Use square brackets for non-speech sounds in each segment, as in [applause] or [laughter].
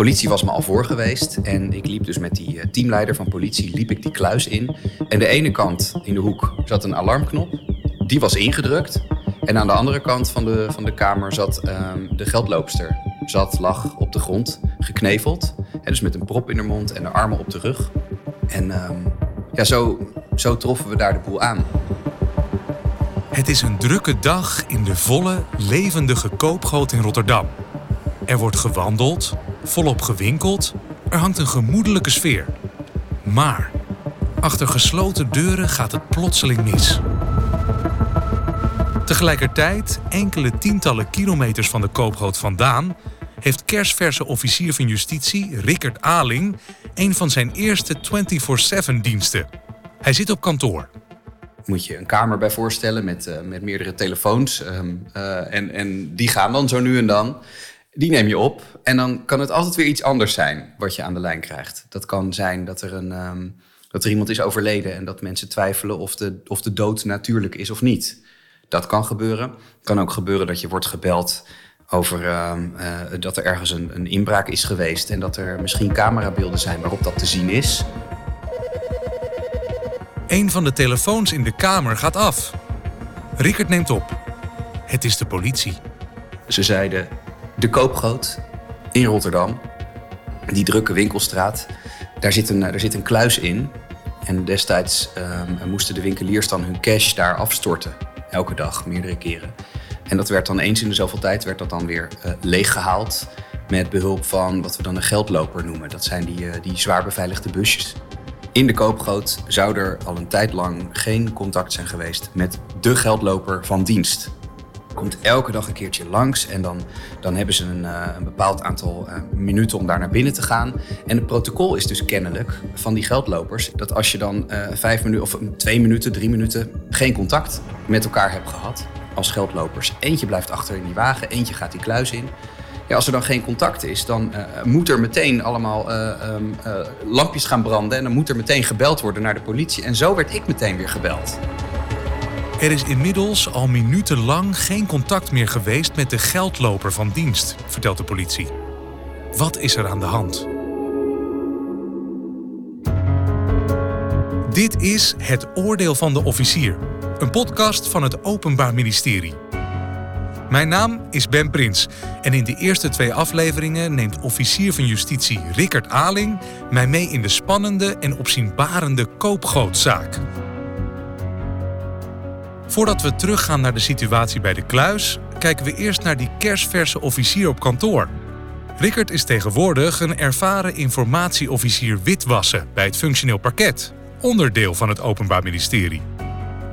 politie was me al voor geweest en ik liep dus met die eh, teamleider van politie liep ik die kluis in. En de ene kant in de hoek zat een alarmknop, die was ingedrukt. En aan de andere kant van de, van de kamer zat ehm, de geldloopster. Zat, lag op de grond, gekneveld. En dus met een prop in haar mond en de armen op de rug. En ehm, ja, zo, zo troffen we daar de boel aan. Het is een drukke dag in de volle, levendige koopgoot in Rotterdam. Er wordt gewandeld, volop gewinkeld, er hangt een gemoedelijke sfeer. Maar achter gesloten deuren gaat het plotseling mis. Tegelijkertijd, enkele tientallen kilometers van de koopgoot vandaan, heeft kersverse officier van justitie Rickert Aling een van zijn eerste 24-7 diensten. Hij zit op kantoor. Moet je een kamer bij voorstellen met, uh, met meerdere telefoons. Ehm, uh, en, en die gaan dan zo nu en dan. Die neem je op en dan kan het altijd weer iets anders zijn wat je aan de lijn krijgt. Dat kan zijn dat er, een, um, dat er iemand is overleden en dat mensen twijfelen of de, of de dood natuurlijk is of niet. Dat kan gebeuren. Het kan ook gebeuren dat je wordt gebeld over uh, uh, dat er ergens een, een inbraak is geweest en dat er misschien camerabeelden zijn waarop dat te zien is. Een van de telefoons in de kamer gaat af. Rickert neemt op. Het is de politie. Ze zeiden de Koopgoot in Rotterdam, die drukke winkelstraat, daar zit een, daar zit een kluis in. En destijds um, moesten de winkeliers dan hun cash daar afstorten. Elke dag, meerdere keren. En dat werd dan eens in de zoveel tijd werd dat dan weer uh, leeggehaald. Met behulp van wat we dan een geldloper noemen. Dat zijn die, uh, die zwaar beveiligde busjes. In de koopgoot zou er al een tijd lang geen contact zijn geweest met de geldloper van dienst komt elke dag een keertje langs en dan, dan hebben ze een, uh, een bepaald aantal uh, minuten om daar naar binnen te gaan. En het protocol is dus kennelijk van die geldlopers dat als je dan uh, vijf minuten of twee minuten, drie minuten geen contact met elkaar hebt gehad als geldlopers. Eentje blijft achter in die wagen, eentje gaat die kluis in. Ja, als er dan geen contact is, dan moet er meteen allemaal um, lampjes gaan branden en dan moet er meteen gebeld worden naar de politie. En zo werd ik meteen weer gebeld. Er is inmiddels al minutenlang geen contact meer geweest met de geldloper van dienst, vertelt de politie. Wat is er aan de hand? Dit is Het Oordeel van de Officier, een podcast van het Openbaar Ministerie. Mijn naam is Ben Prins en in de eerste twee afleveringen neemt officier van justitie Rickert Aling mij mee in de spannende en opzienbarende koopgootzaak. Voordat we teruggaan naar de situatie bij de kluis, kijken we eerst naar die kersverse officier op kantoor. Rickert is tegenwoordig een ervaren informatieofficier witwassen bij het functioneel parket, onderdeel van het Openbaar Ministerie.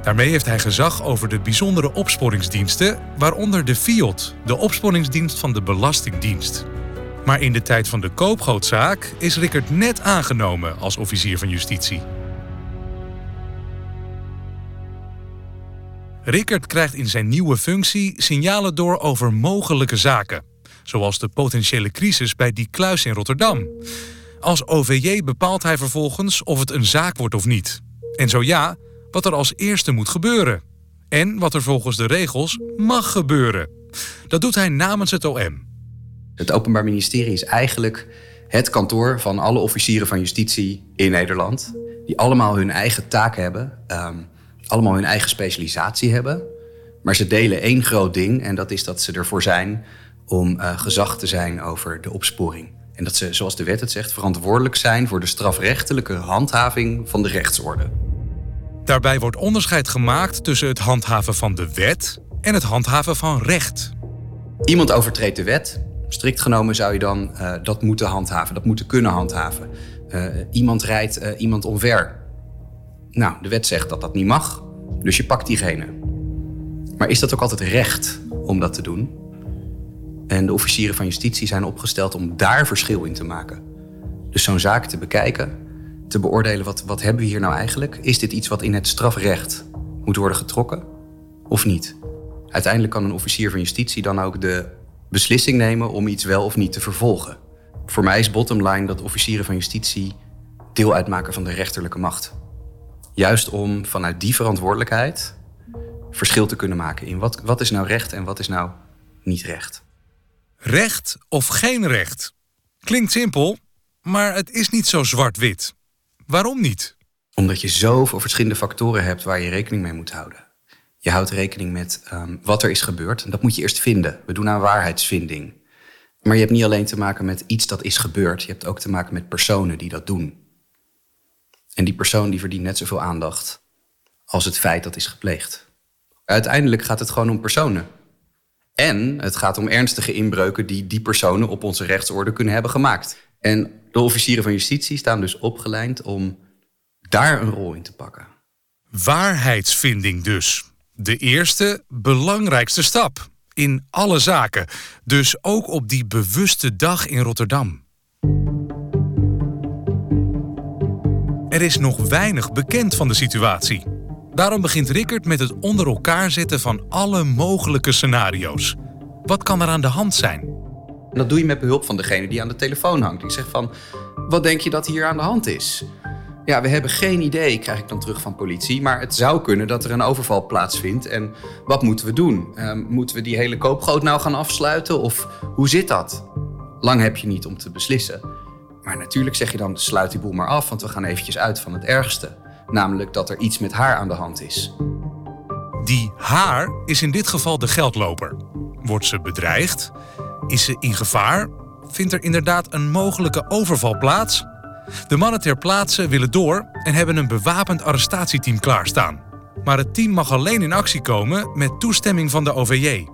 Daarmee heeft hij gezag over de bijzondere opsporingsdiensten, waaronder de FIOD, de opsporingsdienst van de Belastingdienst. Maar in de tijd van de koopgootzaak is Rickert net aangenomen als officier van justitie. Rickert krijgt in zijn nieuwe functie signalen door over mogelijke zaken, zoals de potentiële crisis bij die kluis in Rotterdam. Als OVJ bepaalt hij vervolgens of het een zaak wordt of niet. En zo ja, wat er als eerste moet gebeuren. En wat er volgens de regels mag gebeuren. Dat doet hij namens het OM. Het Openbaar Ministerie is eigenlijk het kantoor van alle officieren van justitie in Nederland. Die allemaal hun eigen taak hebben. Um, allemaal hun eigen specialisatie hebben. Maar ze delen één groot ding en dat is dat ze ervoor zijn om uh, gezag te zijn over de opsporing. En dat ze, zoals de wet het zegt, verantwoordelijk zijn voor de strafrechtelijke handhaving van de rechtsorde. Daarbij wordt onderscheid gemaakt tussen het handhaven van de wet en het handhaven van recht. Iemand overtreedt de wet. Strikt genomen zou je dan uh, dat moeten handhaven, dat moeten kunnen handhaven. Uh, iemand rijdt iemand omver. Nou, de wet zegt dat dat niet mag, dus je pakt diegene. Maar is dat ook altijd recht om dat te doen? En de officieren van justitie zijn opgesteld om daar verschil in te maken. Dus zo'n zaak te bekijken, te beoordelen wat, wat hebben we hier nou eigenlijk? Is dit iets wat in het strafrecht moet worden getrokken of niet? Uiteindelijk kan een officier van justitie dan ook de beslissing nemen om iets wel of niet te vervolgen. Voor mij is bottom line dat officieren van justitie deel uitmaken van de rechterlijke macht. Juist om vanuit die verantwoordelijkheid verschil te kunnen maken in wat, wat is nou recht en wat is nou niet recht. Recht of geen recht? Klinkt simpel, maar het is niet zo zwart-wit. Waarom niet? Omdat je zoveel verschillende factoren hebt waar je rekening mee moet houden. Je houdt rekening met um, wat er is gebeurd. En dat moet je eerst vinden. We doen aan waarheidsvinding. Maar je hebt niet alleen te maken met iets dat is gebeurd. Je hebt ook te maken met personen die dat doen. En die persoon die verdient net zoveel aandacht als het feit dat is gepleegd. Uiteindelijk gaat het gewoon om personen. En het gaat om ernstige inbreuken die die personen op onze rechtsorde kunnen hebben gemaakt. En de officieren van justitie staan dus opgeleid om daar een rol in te pakken. Waarheidsvinding dus. De eerste, belangrijkste stap. In alle zaken. Dus ook op die bewuste dag in Rotterdam. Er is nog weinig bekend van de situatie. Daarom begint Rickert met het onder elkaar zetten van alle mogelijke scenario's. Wat kan er aan de hand zijn? Dat doe je met behulp van degene die aan de telefoon hangt. Die zegt van, wat denk je dat hier aan de hand is? Ja, we hebben geen idee, krijg ik dan terug van politie. Maar het zou kunnen dat er een overval plaatsvindt. En wat moeten we doen? Ehm, moeten we die hele koopgoot nou gaan afsluiten? Of hoe zit dat? Lang heb je niet om te beslissen. Maar natuurlijk zeg je dan, sluit die boel maar af, want we gaan eventjes uit van het ergste. Namelijk dat er iets met haar aan de hand is. Die haar is in dit geval de geldloper. Wordt ze bedreigd? Is ze in gevaar? Vindt er inderdaad een mogelijke overval plaats? De mannen ter plaatse willen door en hebben een bewapend arrestatieteam klaarstaan. Maar het team mag alleen in actie komen met toestemming van de OVJ.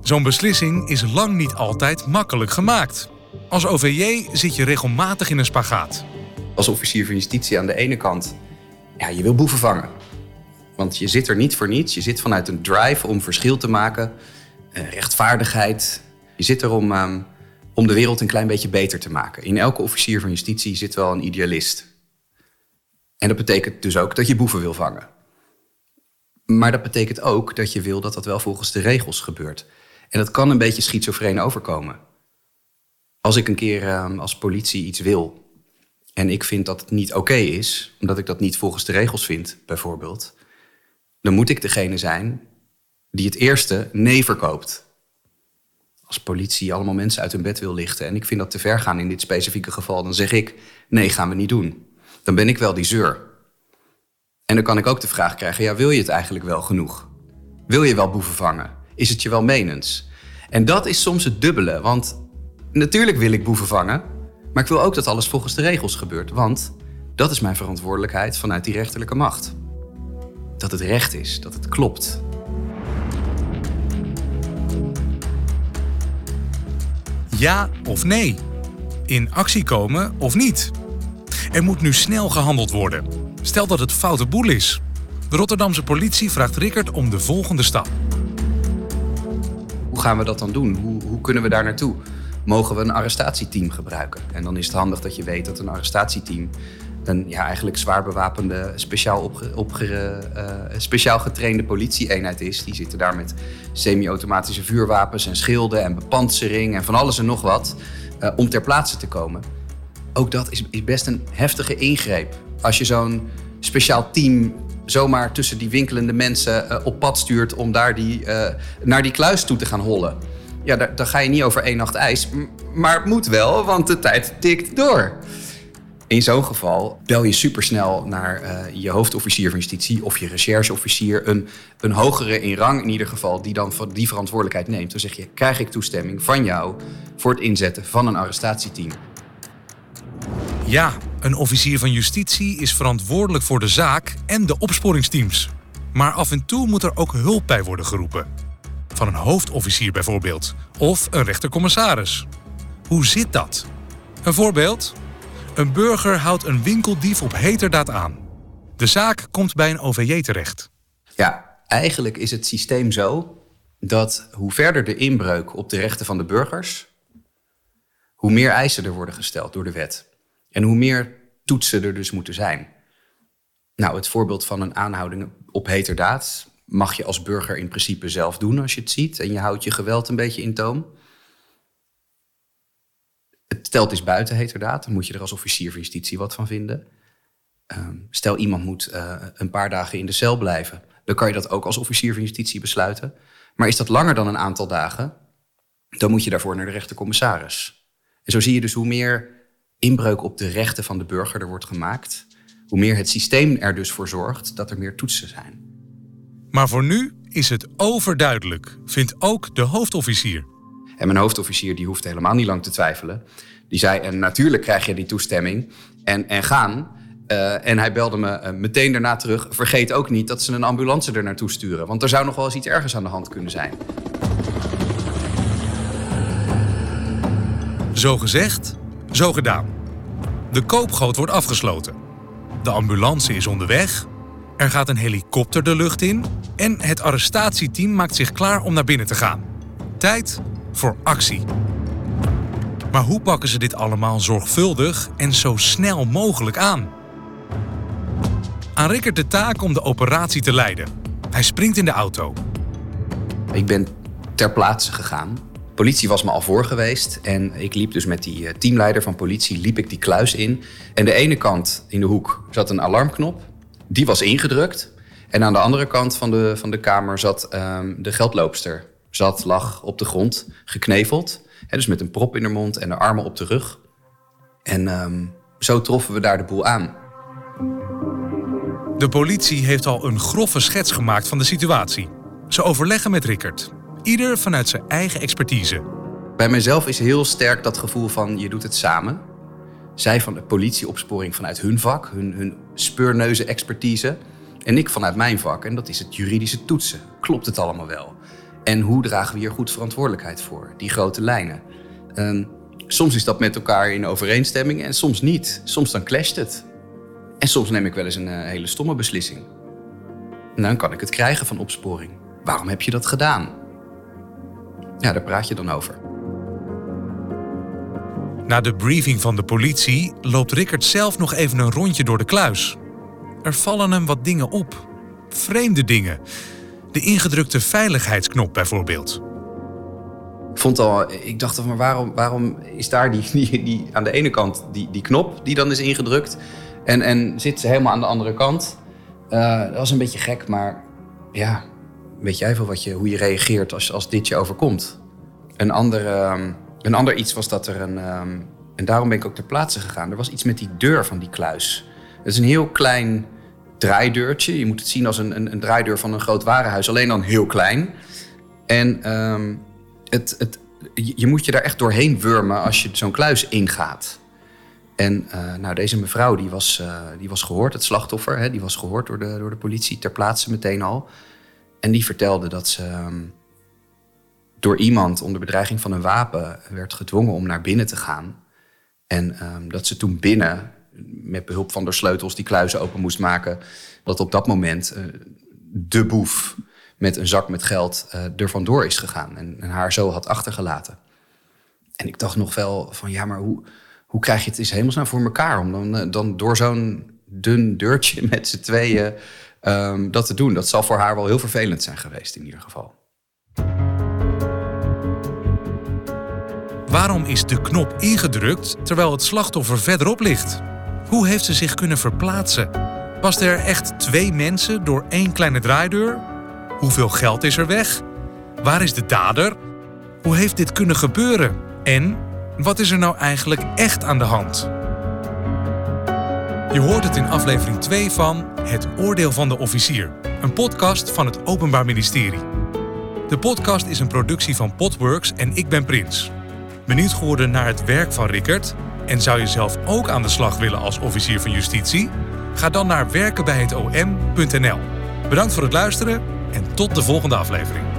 Zo'n beslissing is lang niet altijd makkelijk gemaakt. Als OVJ zit je regelmatig in een spagaat. Als officier van justitie aan de ene kant, ja, je wil boeven vangen. Want je zit er niet voor niets. Je zit vanuit een drive om verschil te maken, eh, rechtvaardigheid. Je zit er om, ehm, om de wereld een klein beetje beter te maken. In elke officier van justitie zit wel een idealist. En dat betekent dus ook dat je boeven wil vangen. Maar dat betekent ook dat je wil dat dat wel volgens de regels gebeurt. En dat kan een beetje schizofreen overkomen. Als ik een keer ehm, als politie iets wil en ik vind dat het niet oké is, omdat ik dat niet volgens de regels vind, bijvoorbeeld, dan moet ik degene zijn die het eerste nee verkoopt. Als politie allemaal mensen uit hun bed wil lichten en ik vind dat te ver gaan in dit specifieke geval, dan zeg ik nee, gaan we niet doen. Dan ben ik wel die zeur. En dan kan ik ook de vraag krijgen: ja, wil je het eigenlijk wel genoeg? Wil je wel boeven vangen? Is het je wel menens? En dat is soms het dubbele, want Natuurlijk wil ik boeven vangen, maar ik wil ook dat alles volgens de regels gebeurt, want dat is mijn verantwoordelijkheid vanuit die rechterlijke macht. Dat het recht is, dat het klopt. Ja of nee? In actie komen of niet? Er moet nu snel gehandeld worden. Stel dat het foute boel is. De Rotterdamse politie vraagt Rickert om de volgende stap. Hoe gaan we dat dan doen? Hoe, hoe kunnen we daar naartoe? Mogen we een arrestatieteam gebruiken. En dan is het handig dat je weet dat een arrestatieteam een ja, eigenlijk zwaar bewapende, speciaal, opge, opge, uh, speciaal getrainde politieeenheid is. Die zitten daar met semi-automatische vuurwapens en schilden en bepansering en van alles en nog wat uh, om ter plaatse te komen. Ook dat is, is best een heftige ingreep. Als je zo'n speciaal team zomaar tussen die winkelende mensen uh, op pad stuurt om daar die, naar die kluis toe te gaan hollen ja, daar, ga je niet over één nacht ijs. Maar het moet wel, want de tijd tikt door. In zo'n geval bel je supersnel naar uh, je hoofdofficier van justitie of je rechercheofficier, een, een hogere in rang in ieder geval, die dan die verantwoordelijkheid neemt. Dan zeg je: krijg ik toestemming van jou voor het inzetten van een arrestatieteam? Ja, een officier van justitie is verantwoordelijk voor de zaak en de opsporingsteams. Maar af en toe moet er ook hulp bij worden geroepen van een hoofdofficier bijvoorbeeld, of een rechtercommissaris. Hoe zit dat? Een voorbeeld? Een burger houdt een winkeldief op heterdaad aan. De zaak komt bij een OVJ terecht. Ja, eigenlijk is het systeem zo dat hoe verder de inbreuk op de rechten van de burgers, hoe meer eisen er worden gesteld door de wet. En hoe meer toetsen er dus moeten zijn. Nou, het voorbeeld van een aanhouding op heterdaad mag je als burger in principe zelf doen als je het ziet en je houdt je geweld een beetje in toom. Het stelt is buiten heterdaad, dan moet je er als officier van justitie wat van vinden. Ehm, stel iemand moet uh, een paar dagen in de cel blijven, dan kan je dat ook als officier van justitie besluiten. Maar is dat langer dan een aantal dagen, dan moet je daarvoor naar de rechtercommissaris. En zo zie je dus hoe meer inbreuk op de rechten van de burger er wordt gemaakt, hoe meer het systeem er dus voor zorgt dat er meer toetsen zijn. Maar voor nu is het overduidelijk, vindt ook de hoofdofficier. En mijn hoofdofficier die hoeft helemaal niet lang te twijfelen. Die zei, en natuurlijk krijg je die toestemming en, en gaan. Uh, en hij belde me uh, meteen daarna terug. Vergeet ook niet dat ze een ambulance er naartoe sturen. Want er zou nog wel eens iets ergens aan de hand kunnen zijn. Zo gezegd, zo gedaan. De koopgoot wordt afgesloten. De ambulance is onderweg. Er gaat een helikopter de lucht in. En het arrestatieteam maakt zich klaar om naar binnen te gaan. Tijd voor actie. Maar hoe pakken ze dit allemaal zorgvuldig en zo snel mogelijk aan? Aan Rickert de taak om de operatie te leiden. Hij springt in de auto. Ik ben ter plaatse gegaan. Politie was me al voor geweest en ik liep dus met die eh, teamleider van politie liep ik die kluis in. En de ene kant in de hoek zat een alarmknop. Die was ingedrukt. En aan de andere kant van de, van de kamer zat um, de geldloopster. Zat, lag op de grond, gekneveld. Hè, dus met een prop in haar mond en de armen op de rug. En um, zo troffen we daar de boel aan. De politie heeft al een grove schets gemaakt van de situatie. Ze overleggen met Rickert. Ieder vanuit zijn eigen expertise. Bij mijzelf is heel sterk dat gevoel van je doet het samen. Zij van de politieopsporing vanuit hun vak, hun, hun speurneuzen expertise. En ik vanuit mijn vak, en dat is het juridische toetsen. Klopt het allemaal wel? En hoe dragen we hier goed verantwoordelijkheid voor? Die grote lijnen. Um, soms is dat met elkaar in overeenstemming en soms niet. Soms dan clasht het. En soms neem ik wel eens een uh, hele stomme beslissing. En dan kan ik het krijgen van opsporing. Waarom heb je dat gedaan? Ja, daar praat je dan over. Na de briefing van de politie loopt Rickert zelf nog even een rondje door de kluis. Er vallen hem wat dingen op. Vreemde dingen. De ingedrukte veiligheidsknop bijvoorbeeld. Ik vond al, ik dacht, maar waarom, waarom is daar die, die, die, aan de ene kant die, die knop die dan is ingedrukt en, en zit ze helemaal aan de andere kant? Uh, dat was een beetje gek, maar ja, weet jij veel wat je, hoe je reageert als, als dit je overkomt? Een ander, um, een ander iets was dat er een, um, en daarom ben ik ook ter plaatse gegaan. Er was iets met die deur van die kluis. Het is een heel klein draaideurtje. Je moet het zien als een, een, een draaideur van een groot warenhuis, alleen dan heel klein. En um, het, het, je moet je daar echt doorheen wurmen als je zo'n kluis ingaat. En uh, nou, deze mevrouw die was, uh, die was gehoord, het slachtoffer, hè, die was gehoord door de, door de politie ter plaatse meteen al. En die vertelde dat ze um, door iemand onder bedreiging van een wapen werd gedwongen om naar binnen te gaan. En um, dat ze toen binnen met behulp van de sleutels die kluizen open moest maken. Dat op dat moment uh, de boef met een zak met geld uh, er vandoor is gegaan. En, haar zo had achtergelaten. En ik dacht nog wel van ja, maar hoe, hoe krijg je het eens hemelsnaam voor elkaar? Om dan, uh, dan door zo'n dun deurtje [laughs] met z'n tweeën um, dat te doen. Dat zal voor haar wel heel vervelend zijn geweest in ieder geval. Waarom is de knop ingedrukt terwijl het slachtoffer verderop ligt? Hoe heeft ze zich kunnen verplaatsen? Pasten er echt twee mensen door één kleine draaideur? Hoeveel geld is er weg? Waar is de dader? Hoe heeft dit kunnen gebeuren? En wat is er nou eigenlijk echt aan de hand? Je hoort het in aflevering 2 van Het Oordeel van de Officier, een podcast van het Openbaar Ministerie. De podcast is een productie van Podworks en ik ben Prins. Benieuwd geworden naar het werk van Rickert? En zou je zelf ook aan de slag willen als officier van justitie? Ga dan naar werkenbijhetom.nl. Bedankt voor het luisteren en tot de volgende aflevering.